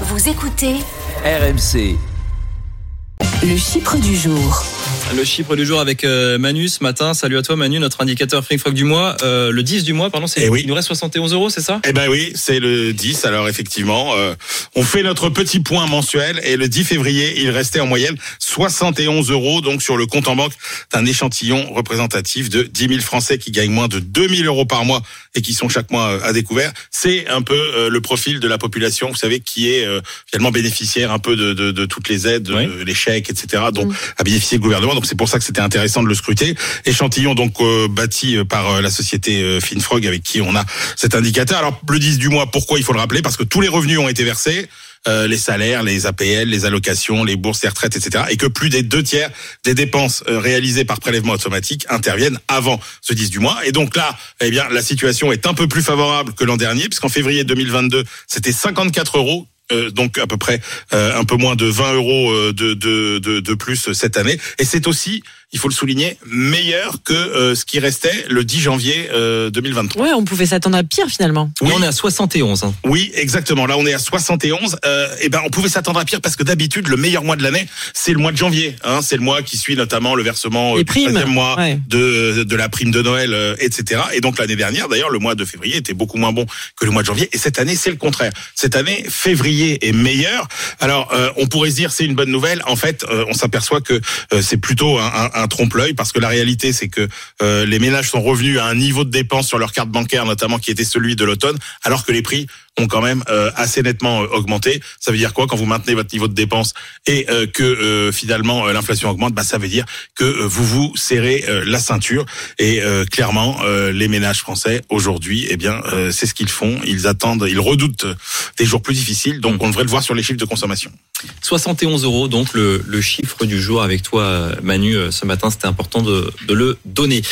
Vous écoutez RMC. le chiffre du jour. Le chiffre du jour avec euh, Manu ce matin. Salut à toi Manu, notre indicateur Free Frog du mois. Euh, le 10 du mois, pardon, c'est Eh oui. il nous reste 71 euros, c'est ça? Eh ben oui, c'est le 10. Alors effectivement, euh, on fait notre petit point mensuel et le 10 février, il restait en moyenne 71 euros donc sur le compte en banque d'un échantillon représentatif de 10 000 Français qui gagnent moins de 2 000 euros par mois et qui sont chaque mois à découvert. C'est un peu euh, le profil de la population, vous savez, qui est euh, finalement bénéficiaire un peu de, de, de toutes les aides, Oui. euh, les chèques, etc. dont a bénéficié le gouvernement. Donc c'est pour ça que c'était intéressant de le scruter. Échantillon donc euh, bâti euh, par euh, la société euh, Finfrog avec qui on a cet indicateur. Alors le 10 du mois, pourquoi il faut le rappeler? Parce que tous les revenus ont été versés. euh, les salaires, les APL, les allocations, les bourses, les retraites, etc. Et que plus des deux tiers des dépenses réalisées par prélèvement automatique interviennent avant ce 10 du mois. Et donc là, eh bien, la situation est un peu plus favorable que l'an dernier, puisqu'en février 2022, c'était 54 euros euh, donc à peu près euh, un peu moins de 20 euros euh, de, de, de, de plus cette année. Et c'est aussi, il faut le souligner, meilleur que euh, ce qui restait le 10 janvier euh, 2023. Ouais, on pouvait s'attendre à pire finalement. Et on est à 71. hein. Oui, exactement. Là, on est à 71. Euh, et ben, on pouvait s'attendre à pire parce que d'habitude, le meilleur mois de l'année, c'est le mois de janvier. Hein, c'est le mois qui suit notamment le versement euh, du primes, 13e mois ouais. de, de la prime de Noël, euh, etc. Et donc l'année dernière, d'ailleurs, le mois de février était beaucoup moins bon que le mois de janvier. Et cette année, c'est le contraire. Cette année, février est meilleur. Alors, euh, on pourrait se dire c'est une bonne nouvelle. En fait, euh, on s'aperçoit que euh, c'est plutôt un, un- un trompe-l'œil parce que la réalité, c'est que euh, les ménages sont revenus à un niveau de dépenses sur leur carte bancaire, notamment qui était celui de l'automne, alors que les prix ont quand même euh, assez nettement euh, augmenté. Ça veut dire quoi? Quand vous maintenez votre niveau de dépenses et que finalement l'inflation augmente bah, Ça veut dire que vous vous serrez la ceinture. Et clairement, les ménages français aujourd'hui, eh bien, c'est ce qu'ils font. Ils attendent, ils redoutent des jours plus difficiles. Donc, on devrait le voir sur les chiffres de consommation. 71 euros, donc le, le chiffre du jour avec toi Manu euh, ce matin, c'était important de, de le donner.